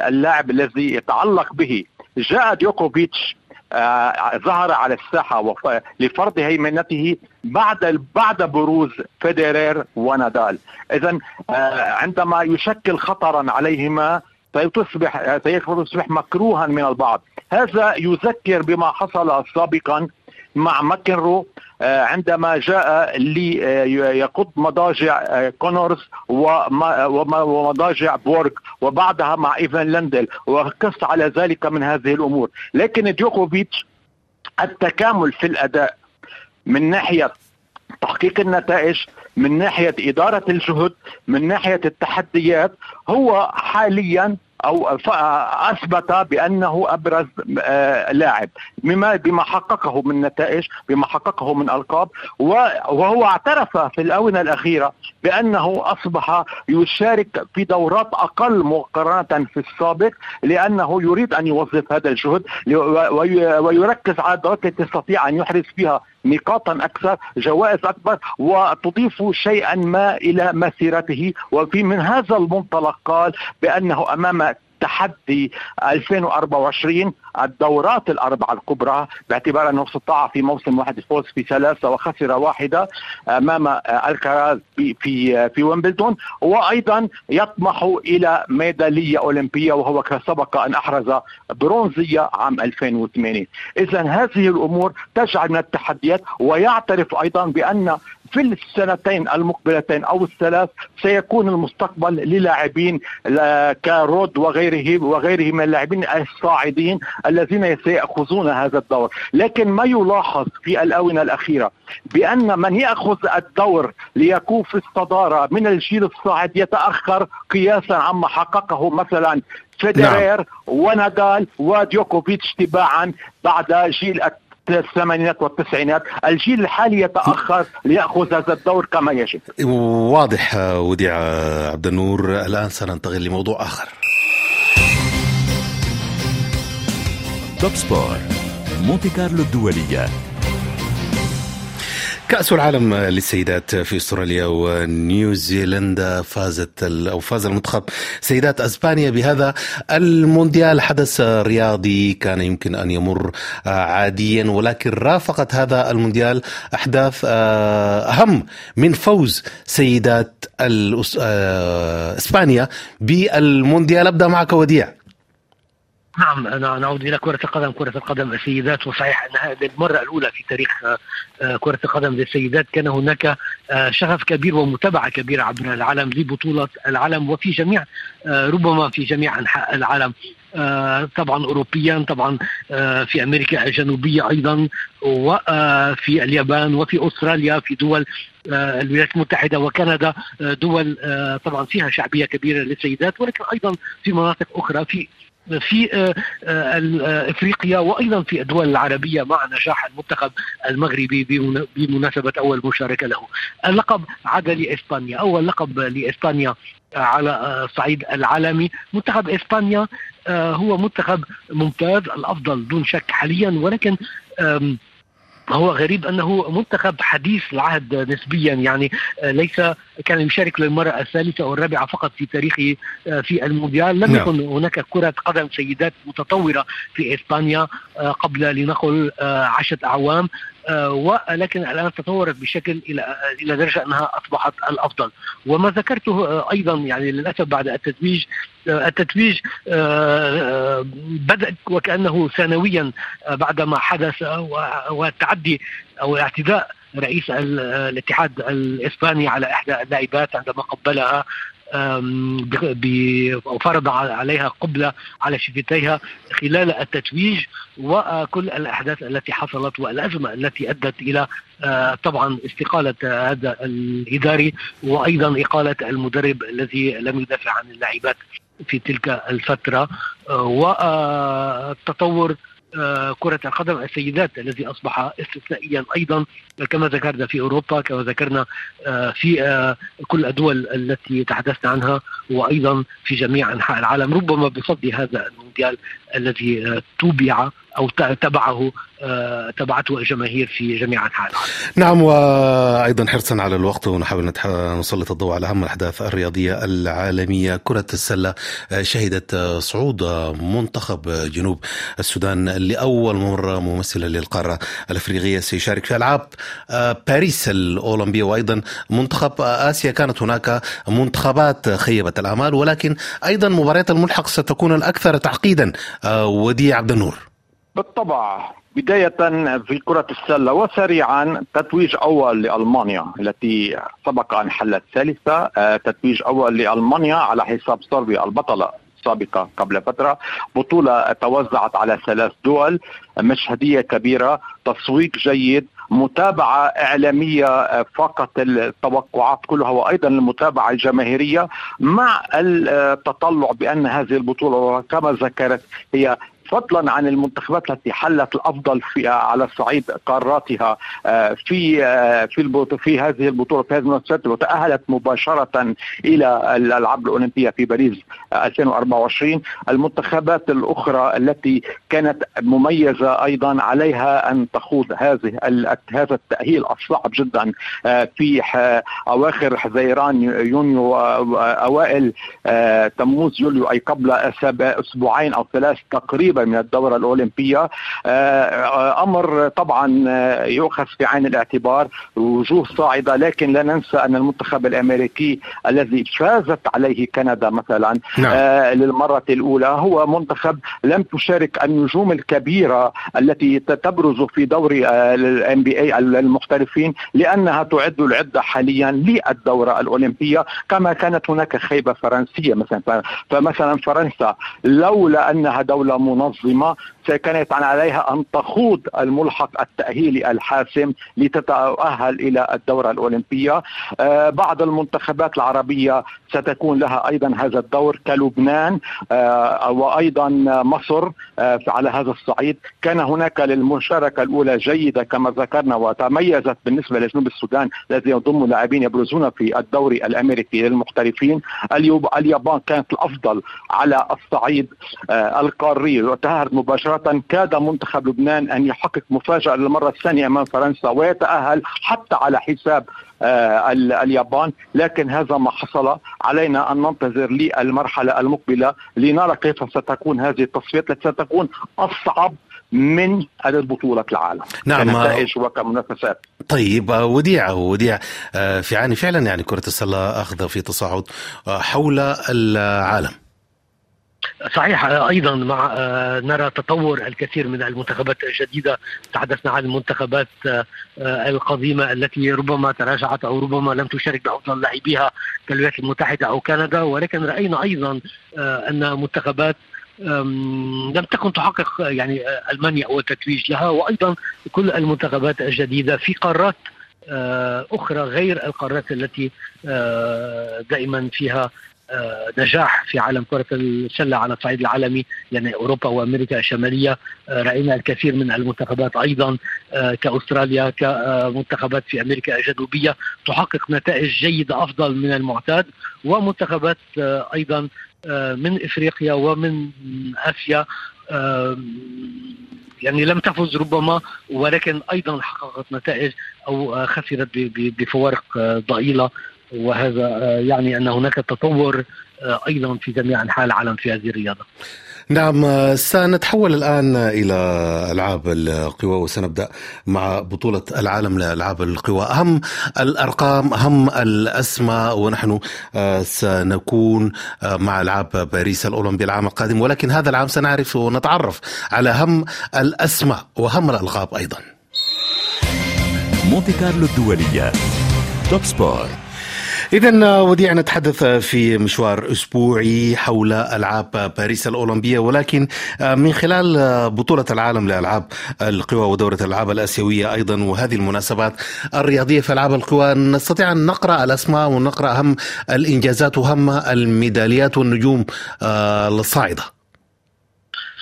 اللاعب الذي يتعلق به. جاء ديوكوفيتش آه ظهر على الساحة لفرض هيمنته بعد بعد بروز فيدرير ونادال. اذا آه عندما يشكل خطرا عليهما سيصبح سيصبح مكروها من البعض. هذا يذكر بما حصل سابقا مع ماكنرو آه، عندما جاء ليقض آه، مضاجع آه، كونورز ومضاجع بورغ وبعدها مع ايفان لندل وقس على ذلك من هذه الأمور. لكن ديوكوفيتش التكامل في الأداء من ناحية تحقيق النتائج من ناحية إدارة الجهد من ناحية التحديات هو حاليا أو أثبت بأنه أبرز آه، لاعب. بما بما حققه من نتائج بما حققه من ألقاب وهو اعترف في الآونة الأخيرة بأنه أصبح يشارك في دورات أقل مقارنة في السابق لأنه يريد أن يوظف هذا الجهد ويركز على الدورات التي يستطيع أن يحرز فيها نقاطا أكثر جوائز أكبر وتضيف شيئا ما إلى مسيرته. وفي من هذا المنطلق قال بأنه أمام تحدي 2024 الدورات الأربعة الكبرى باعتبار أنه استطاع في موسم واحد الفوز في ثلاثة وخسر واحدة أمام الكراز في في في ويمبلدون. وأيضا يطمح إلى ميدالية أولمبية وهو سبق أن أحرز برونزية عام 2008 إذا هذه الأمور تجعل من التحديات ويعترف أيضا بأن في السنتين المقبلتين أو الثلاث سيكون المستقبل للاعبين كرود وغيره وغيره من اللاعبين الصاعدين الذين سيأخذون هذا الدور لكن ما يلاحظ في الآونة الأخيرة بأن من يأخذ الدور ليكون في الصدارة من الجيل الصاعد يتأخر قياسا عما حققه مثلا فيدرير نعم. ونادال وديوكوفيتش تباعا بعد جيل الثمانينات والتسعينات الجيل الحالي يتأخر ليأخذ هذا الدور كما يجب. واضح وديع عبد النور الآن سننتقل لموضوع آخر. توب سبور مونتي كارلو الدولية كأس العالم للسيدات في أستراليا ونيوزيلندا فازت أو فاز المنتخب سيدات أسبانيا بهذا المونديال. حدث رياضي كان يمكن أن يمر عاديا ولكن رافقت هذا المونديال أحداث أهم من فوز سيدات إسبانيا بالمونديال. أبدأ معك وديع. نعم نعود إلى كرة القدم. كرة القدم السيدات وصحيح انها للمره الأولى في تاريخ آه، كرة القدم للسيدات كان هناك آه، شغف كبير ومتابعة كبيرة عبر العالم لبطولة العالم وفي جميع آه، ربما في جميع أنحاء العالم. طبعا اوروبيا طبعا في أمريكا الجنوبية أيضا وفي اليابان وفي أستراليا في دول الولايات المتحدة وكندا دول طبعا فيها شعبية كبيرة للسيدات ولكن أيضا في مناطق أخرى في في آه، آه، افريقيا وأيضا في الدول العربية مع نجاح المنتخب المغربي بمناسبة أول مشاركة له. اللقب عاد لإسبانيا، أول لقب لإسبانيا على الصعيد العالمي، منتخب إسبانيا آه، هو منتخب ممتاز الأفضل دون شك حاليا ولكن هو غريب أنه منتخب حديث العهد نسبيا يعني آه، ليس كان يشارك للمرة الثالثة أو الرابعة فقط في تاريخه آه، في المونديال لم نعم. يكن هناك كرة قدم سيدات متطورة في إسبانيا آه، قبل لنقل عشرة أعوام ولكن الآن تطورت بشكل إلى إلى درجة أنها أصبحت الأفضل. وما ذكرته أيضا يعني للأسف بعد التتويج التتويج بدا وكأنه ثانويا بعدما حدث والتعدي أو الاعتداء رئيس الاتحاد الإسباني على إحدى اللاعبات عندما قبلها وفرض عليها قبلة على شفتيها خلال التتويج وكل الأحداث التي حصلت والأزمة التي أدت إلى آه، طبعا استقالة هذا الإداري وأيضا إقالة المدرب الذي لم يدافع عن اللاعبات في تلك الفترة آه، والتطور آه، كرة القدم السيدات الذي أصبح استثنائيا أيضا كما ذكرنا في أوروبا كما ذكرنا آه، في آه، كل الدول التي تحدثنا عنها وأيضا في جميع أنحاء العالم ربما بفضل هذا المونديال الذي توبع أو تبعه آه، تبعته الجماهير في جميع أنحاء العالم. نعم وأيضا حرصا على الوقت ونحاول نسلط الضوء على أهم الأحداث الرياضية العالمية، كرة السلة آه، شهدت آه، صعود منتخب جنوب السودان لأول مرة ممثلا للقارة الأفريقية سيشارك في ألعاب باريس الأولمبية وأيضا منتخب آسيا كانت هناك منتخبات خيبت الامال ولكن أيضا مباريات الملحق ستكون الأكثر تعقيدا ودي عبد النور. بالطبع بداية في كرة السلة وسريعا تتويج أول لألمانيا التي سبق أن حلت ثالثة آه، تتويج أول لألمانيا على حساب صربيا البطلة السابقة قبل فترة. بطولة توزعت على ثلاث دول مشهدية كبيرة تسويق جيد متابعة إعلامية آه، فقط التوقعات كلها وأيضا المتابعة الجماهيرية مع التطلع بأن هذه البطولة كما ذكرت هي فضلا عن المنتخبات التي حلت الأفضل في على صعيد قاراتها آه، في آه، في في هذه البطولة في هذه المنافسات وتأهلت مباشرة إلى الألعاب الأولمبية في باريس 2024 المنتخبات الأخرى التي كانت مميزة أيضا عليها أن تخوض هذه هذا التأهيل الصعب جدا آه، في أواخر حزيران يونيو أوائل تموز يوليو أي قبل أسبوعين أو ثلاث تقريبا. من الدورة الأولمبية آه، أمر طبعا آه، يؤخذ في عين الاعتبار وجوه صاعدة لكن لا ننسى أن المنتخب الأمريكي الذي فازت عليه كندا مثلا نعم. آه، للمرة الأولى هو منتخب لم تشارك النجوم الكبيرة التي تبرز في دوري الام بي اي المحترفين لأنها تعد العدة حاليا للدورة الأولمبية كما كانت هناك خيبة فرنسية مثلا فمثلا فرنسا لولا أنها دولة منظمة منظمه كانت عليها أن تخوض الملحق التاهيلي الحاسم لتتأهل إلى الدورة الأولمبية. آه، بعض المنتخبات العربية ستكون لها أيضا هذا الدور كلبنان وأيضا مصر على هذا الصعيد. كان هناك للمشاركة الأولى جيدة كما ذكرنا وتميزت بالنسبة لجنوب السودان الذي يضم لاعبين يبرزون في الدوري الأمريكي للمحترفين. اليابان كانت الأفضل على الصعيد القاري وتأهلت كاد منتخب لبنان أن يحقق مفاجأة للمرة الثانية أمام فرنسا ويتأهل حتى على حساب آه، اليابان. لكن هذا ما حصل. علينا أن ننتظر للمرحلة المقبلة لنرى كيف ستكون هذه التصفيات التي ستكون أصعب من بطولة العالم. نعم. كنتائج وكمنافسات. طيب آه، وديع وديع آه، في عاني فعلا يعني كرة السلة أخذ في تصاعد حول العالم. صحيح أيضا مع آه، نرى تطور الكثير من المنتخبات الجديدة. تحدثنا عن المنتخبات آه، القديمة التي ربما تراجعت أو ربما لم تشارك بأفضل لاعبيها كالولايات المتحدة أو كندا. ولكن رأينا أيضا آه، أن منتخبات لم تكن تحقق يعني ألمانيا اول تتويج لها. وأيضا كل المنتخبات الجديدة في قارات أخرى غير القارات التي دائما فيها آه، نجاح في عالم كرة السلة على الصعيد العالمي يعني أوروبا وأمريكا الشمالية. آه، رأينا الكثير من المنتخبات أيضا آه، كأستراليا كمنتخبات في أمريكا الجنوبية تحقق نتائج جيدة أفضل من المعتاد ومنتخبات أيضا من إفريقيا ومن آسيا يعني لم تفز ربما ولكن أيضا حققت نتائج أو خسرت بفوارق ضئيلة. وهذا آه، يعني أن هناك تطور آه، أيضا في جميع أنحاء العالم في هذه الرياضة. نعم سنتحول الآن إلى ألعاب القوى وسنبدأ مع بطولة العالم لألعاب القوى. أهم الأرقام أهم الأسماء ونحن آه، سنكون مع ألعاب باريس الأولمبي العام القادم. ولكن هذا العام سنعرف ونتعرف على أهم الأسماء وأهم الألقاب أيضا. مونتي كارلو الدولية. توب سبور. إذا وديع نتحدث في مشوار أسبوعي حول ألعاب باريس الأولمبية ولكن من خلال بطولة العالم لألعاب القوى ودورة الألعاب الآسيوية أيضا وهذه المناسبات الرياضية في ألعاب القوى نستطيع أن نقرأ الأسماء ونقرأ أهم الإنجازات وأهم الميداليات والنجوم الصاعدة.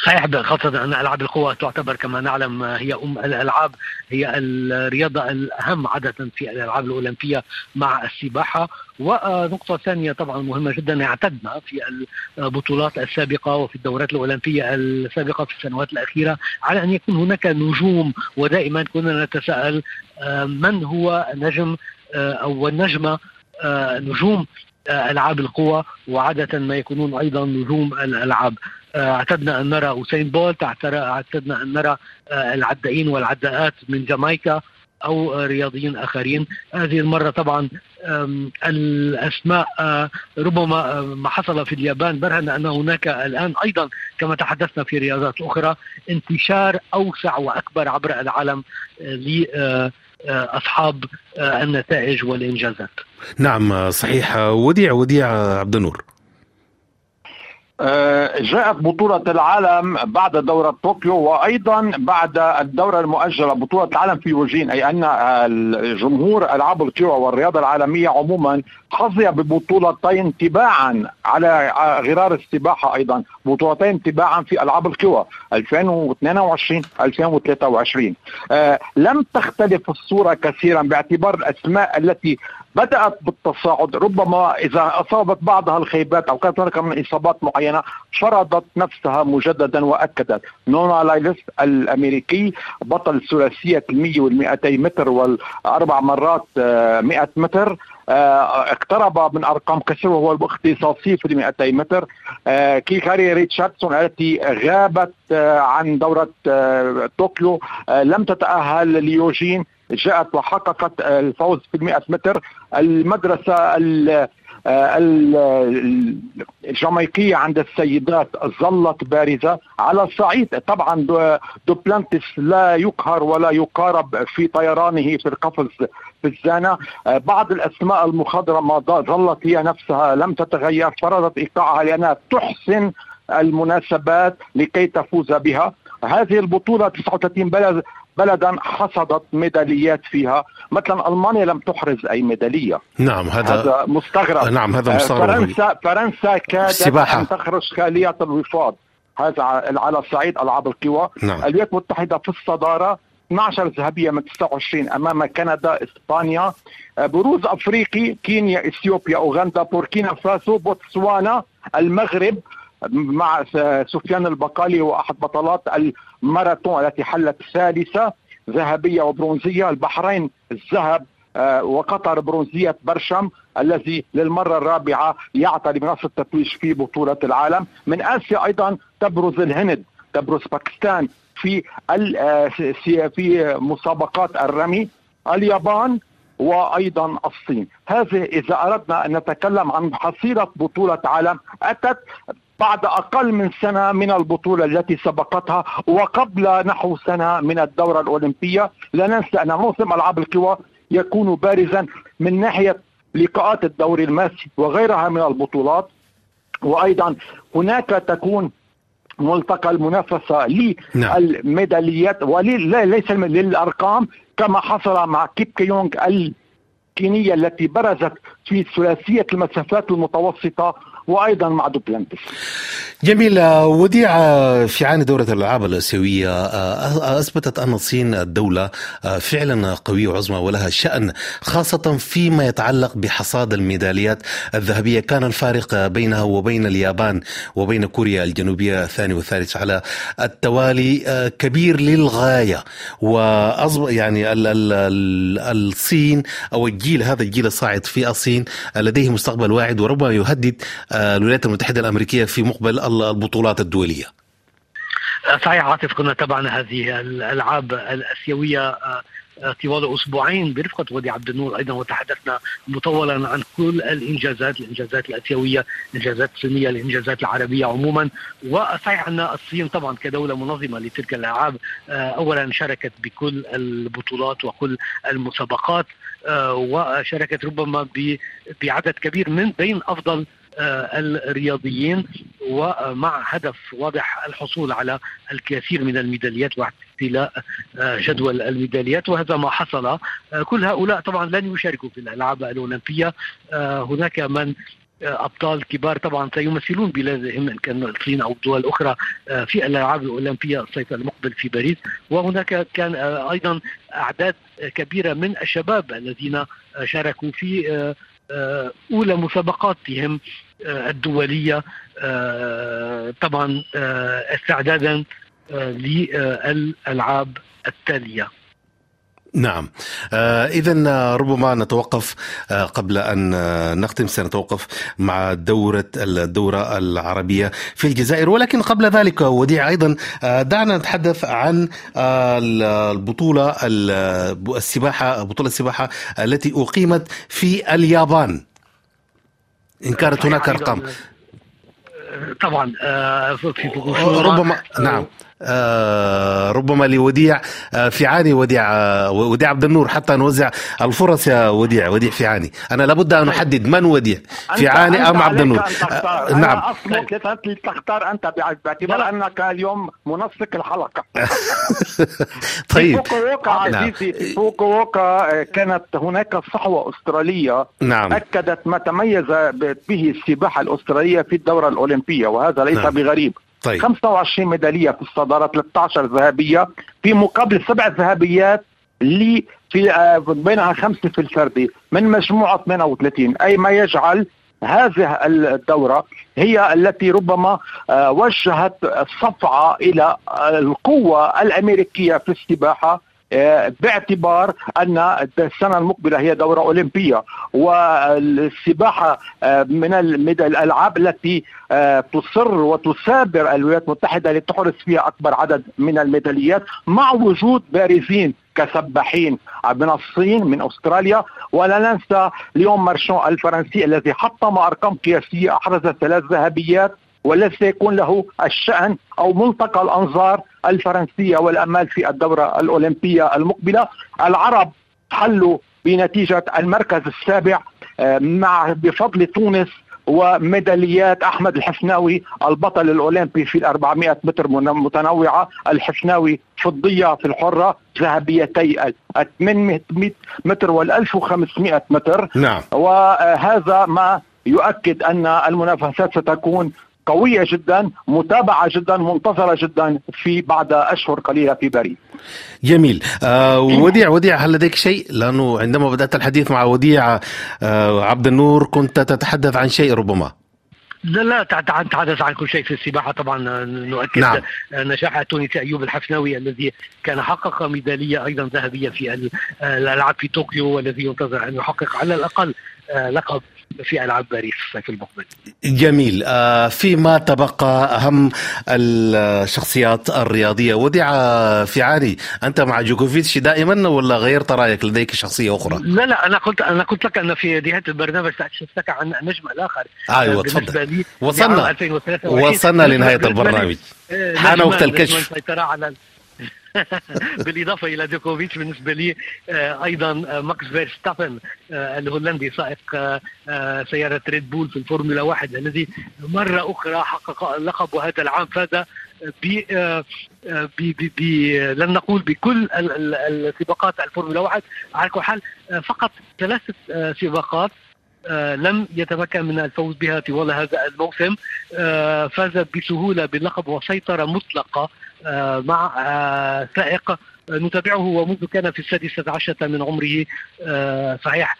صحيح خاصة أن ألعاب القوى تعتبر كما نعلم هي أم الألعاب هي الرياضة الأهم عادة في الألعاب الأولمبية مع السباحة. ونقطة ثانية طبعا مهمة جدا اعتدنا في البطولات السابقة وفي الدورات الأولمبية السابقة في السنوات الأخيرة على أن يكون هناك نجوم ودائما كنا نتساءل آه، من هو نجم آه، أو النجمة آه، نجوم ألعاب القوى وعادة ما يكونون أيضا نجوم الألعاب. اعتدنا ان نرى اسين بولت اعتدنا ان نرى آه، العدائين والعداءات من جامايكا أو رياضيين آخرين هذه المرة طبعا الأسماء آه، ربما آه، ما حصل في اليابان برهن أن هناك الآن أيضا كما تحدثنا في رياضات أخرى انتشار أوسع وأكبر عبر العالم لاصحاب النتائج والإنجازات. نعم صحيح وديع وديع عبد النور. آه، جاءت بطولة العالم بعد دورة طوكيو وأيضا بعد الدورة المؤجلة بطولة العالم في يوجين أي أن جمهور ألعاب القوى والرياضة العالمية عموما حظي ببطولتين تباعا على غرار السباحة أيضا بطولتين تباعا في ألعاب القوى 2022 2023 آه لم تختلف الصورة كثيرا باعتبار الأسماء التي بدأت بالتصاعد. ربما إذا أصابت بعضها الخيبات أو كانت هناك من إصابات معينة فرضت نفسها مجددا وأكدت. نونا لايلس الأمريكي بطل ثلاثية المية والمئتي متر والأربع مرات 100 آه، متر آه، اقترب من أرقام كثيرة وهو الاختصاصي في ال 200 متر. آه، شاكاري ريتشاردسون التي غابت عن دورة طوكيو لم تتأهل ليوجين. جاءت وحققت الفوز في 100 متر. المدرسة الجامايكية عند السيدات ظلت بارزة على الصعيد. طبعا دوبلانتس لا يقهر ولا يقارب في طيرانه في القفز في الزانة. بعض الأسماء المخضرمة ظلت هي نفسها لم تتغير فرضت إيقاعها لأنها تحسن المناسبات لكي تفوز بها. هذه البطولة 39 بلد بلدا حصدت ميداليات فيها. مثلا ألمانيا لم تحرز أي ميدالية. نعم هذا, هذا مستغرب. نعم هذا مستغرب. فرنسا فرنسا كادت. أن تخرج خالية الوفاض. هذا على صعيد ألعاب القوى. نعم. الولايات المتحدة في الصدارة 12 ذهبية من 29 أمام كندا إسبانيا. بروز أفريقي كينيا إثيوبيا أوغندا بوركينا فاسو بوتسوانا المغرب. مع سفيان البقالي هو احد بطلات الماراثون التي حلت ثالثة ذهبية وبرونزية. البحرين الذهب آه، وقطر برونزية برشم الذي للمرة الرابعة يعتري بنص التتويج في بطولة العالم. من آسيا أيضا تبرز الهند تبرز باكستان في آه، في مسابقات الرمي اليابان وأيضا الصين. هذه إذا أردنا أن نتكلم عن حصيلة بطولة عالم أتت بعد أقل من سنة من البطولة التي سبقتها وقبل نحو سنة من الدورة الأولمبية لا ننسى أن موسم ألعاب القوى يكون بارزا من ناحية لقاءات الدوري الماسي وغيرها من البطولات وأيضا هناك تكون ملتقى المنافسة للميداليات نعم. وليس للأرقام كما حصل مع كيبييغون الكينية التي برزت في ثلاثية المسافات المتوسطة وأيضا مع دوبلانتس جميل. وديع في عام دورة الألعاب الآسيوية أثبتت أن الصين الدولة فعلا قوية وعظمى ولها شأن خاصة فيما يتعلق بحصاد الميداليات الذهبية. كان الفارق بينها وبين اليابان وبين كوريا الجنوبية الثاني والثالث على التوالي كبير للغاية. وأصبح يعني ال ال ال الصين أو الجيل هذا الجيل الصاعد في الصين لديه مستقبل واعد وربما يهدد الولايات المتحدة الأمريكية في مقبل البطولات الدولية. صحيح عاطف كنا تابعنا هذه الألعاب الآسيوية آه، آه، طوال أسبوعين برفقة ودي عبد النور أيضا وتحدثنا مطولا عن كل الإنجازات الإنجازات الأسيوية الإنجازات الصينية الإنجازات العربية عموما. وصحيح أن الصين طبعا كدولة منظمة لتلك الألعاب آه، اولا شاركت بكل البطولات وكل المسابقات وشاركت ربما بعدد كبير من بين أفضل آه، الرياضيين ومع هدف واضح الحصول على الكثير من الميداليات. واحتلاء آه، جدول الميداليات وهذا ما حصل. آه، كل هؤلاء طبعا لن يشاركوا في الألعاب الأولمبية. هناك من أبطال كبار طبعا سيمثلون بلادهم إن كان الصين أو دول أخرى في الألعاب الأولمبية الصيف المقبل في باريس. وهناك كان أيضا أعداد كبيرة من الشباب الذين شاركوا في أولى مسابقاتهم آه، الدولية. آه، طبعا آه، استعدادا للألعاب التالية. نعم. آه اذا ربما نتوقف آه قبل أن نختم. سنتوقف مع دورة الدورة العربية في الجزائر. ولكن قبل ذلك وديع أيضا آه دعنا نتحدث عن آه البطولة السباحة بطولة السباحة التي أقيمت في اليابان. إن كانت هناك أرقام. طبعا آه، في ربما نعم. آه ربما لوديع آه في عاني وديع آه وديع عبد النور حتى نوزع الفرص يا وديع وديع في عاني أنا لابد أن أحدد من وديع في عاني أم عبد النور؟ آه نعم. اصلك تختار أنت باعتبار أنك اليوم منسق الحلقة؟ *laughs* طيب. فوكووكا نعم. فوكووكا آه، كانت هناك صحوة أسترالية نعم. أكدت ما تميز به السباحة الأسترالية في الدورة الأولمبية وهذا ليس نعم. بغريب. طيب. 25 ميدالية في الصدارة 13 ذهبية. في مقابل سبع ذهبيات اللي في آه، بينها خمسة في الفردي. من مجموعة 38 أي ما يجعل هذه الدورة هي التي ربما آه، وجهت صفعة إلى القوة الأمريكية في السباحة آه، باعتبار أن السنة المقبلة هي دورة أولمبية والسباحة آه، من الألعاب التي آه، تصر وتثابر الولايات المتحدة لتحرز فيها أكبر عدد من الميداليات مع وجود بارزين كسباحين من الصين من أستراليا. ولا ننسى اليوم مارشون الفرنسي الذي حطم أرقام قياسية أحرز ثلاث ذهبيات والذي سيكون له الشأن أو ملتقى الأنظار الفرنسية والأمال في الدورة الأولمبية المقبلة. العرب حلوا بنتيجة المركز السابع آه، مع بفضل تونس وميداليات أحمد الحفناوي البطل الأولمبي في ال 400 متر متنوعة الحفناوي فضية في الحرة ذهبيتي ال 800 متر وال 1500 متر. نعم. وهذا ما يؤكد أن المنافسات ستكون قوية جدا متابعة جدا منتظرة جدا في بعد أشهر قليلة في باريس. جميل. آه وديع وديع هل لديك شيء؟ لأنه عندما بدأت الحديث مع وديع آه عبد النور كنت تتحدث عن شيء ربما. لا لا تحدث عن كل شيء في السباحة طبعا نؤكد نعم. نجاح التونسي أيوب الحفناوي الذي كان حقق ميدالية أيضا ذهبية في الألعاب في طوكيو والذي ينتظر أن يحقق على الأقل آه، لقب في ألعاب باريس الصيف المقبل. جميل. آه فيما تبقى أهم الشخصيات الرياضية. ودع في عالي أنت مع جوكوفيتش دائما ولا غيرت رأيك لديك شخصية أخرى؟ لا لا أنا قلت أنا قلت لك أن في نهايه البرنامج ساكتشفتك عن النجم الآخر. أيوه تفضل. وصلنا. وصلنا لنهاية البرنامج. حان وقت الكشف. السيطرة على *laughs* بالاضافة إلى ديكوفيتش بالنسبة لي آه، أيضا آه، ماكس فيرستابن آه، الهولندي سائق سيارة ريد بول في الفورمولا واحد الذي مرة أخرى حقق اللقب وهذا العام فاز ب لن نقول بكل السباقات الفورمولا واحد. على كل حال فقط ثلاثة سباقات. لم يتمكن من الفوز بها طوال هذا الموسم. فاز بسهولة باللقب وسيطرة مطلقة آه، مع آه، سائق نتابعه ومنذ كان في السادسة عشرة من عمره. آه، صحيح.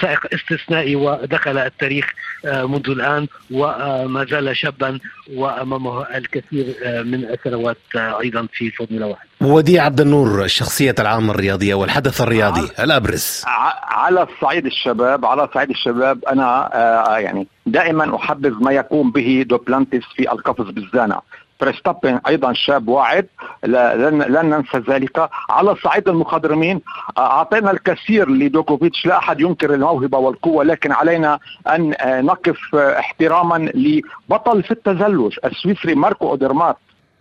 سائق استثنائي ودخل التاريخ منذ الآن وما زال شابا وأمامه الكثير من السنوات أيضا في الفورمولا واحد. وديع عبد النور شخصية العام الرياضية والحدث الرياضي الأبرز. على الصعيد الشباب على صعيد الشباب أنا يعني دائما أحبذ ما يقوم به دوبلانتس في القفز بالزانة. فيرستابن أيضا شاب واعد. لن, لن ننسى ذلك. على صعيد المخضرمين أعطينا الكثير لدجوكوفيتش. لا أحد ينكر الموهبة والقوة لكن علينا أن نقف احتراما لبطل في التزلج السويسري ماركو اودرمات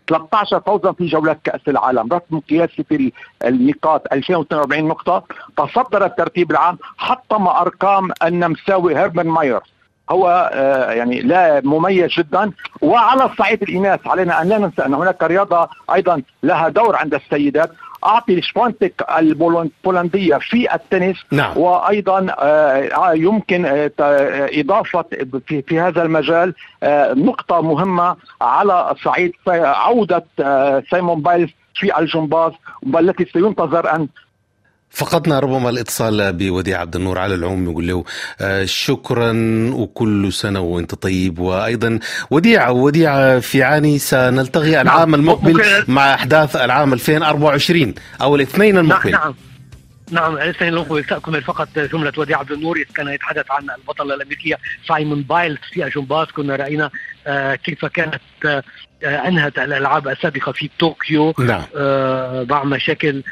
13 فوزا في جولات كأس العالم رقم قياسي في النقاط. 2042 نقطة. تصدر الترتيب العام حطم أرقام النمساوي هيربن مايرز هو آه، يعني لا مميز جدا. وعلى الصعيد الإناث علينا أن لا ننسى أن هناك رياضة أيضا لها دور عند السيدات. أعطي شبونتك البولنديه في التنس. نعم. وأيضا آه، يمكن آه، إضافة في, في هذا المجال نقطة مهمة على صعيد عودة سيمون بايلز في الجمباز والتي سينتظر أن فقدنا ربما الاتصال بوديع عبد النور على العموم يقول له آه، شكرا وكل سنة وأنت طيب. وأيضا وديع وديع في عاني سنلتقي نعم. العام المقبل مع أحداث العام 2024 أو الاثنين نعم، المقبل. نعم. نعم الاثنين المقبل. تكمل فقط جملة وديع عبد النور كان يتحدث عن البطلة الأمريكية سايمون بايلز في الجمباز كنا رأينا آه، كيف كانت آه، أنهت الألعاب السابقة في طوكيو. نعم. مع مشاكل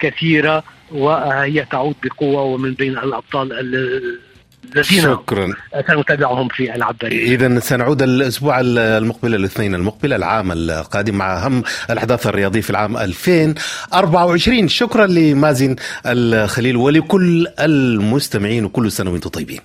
كثيرة وهي تعود بقوة ومن بين الأبطال الذين شكرا. سنتابعهم في العاب اذا سنعود الأسبوع المقبل الاثنين المقبل العام القادم مع أهم الأحداث الرياضيه في العام 2024 شكرا لمازن الخليل ولكل المستمعين وكل سنه وأنتم طيبين.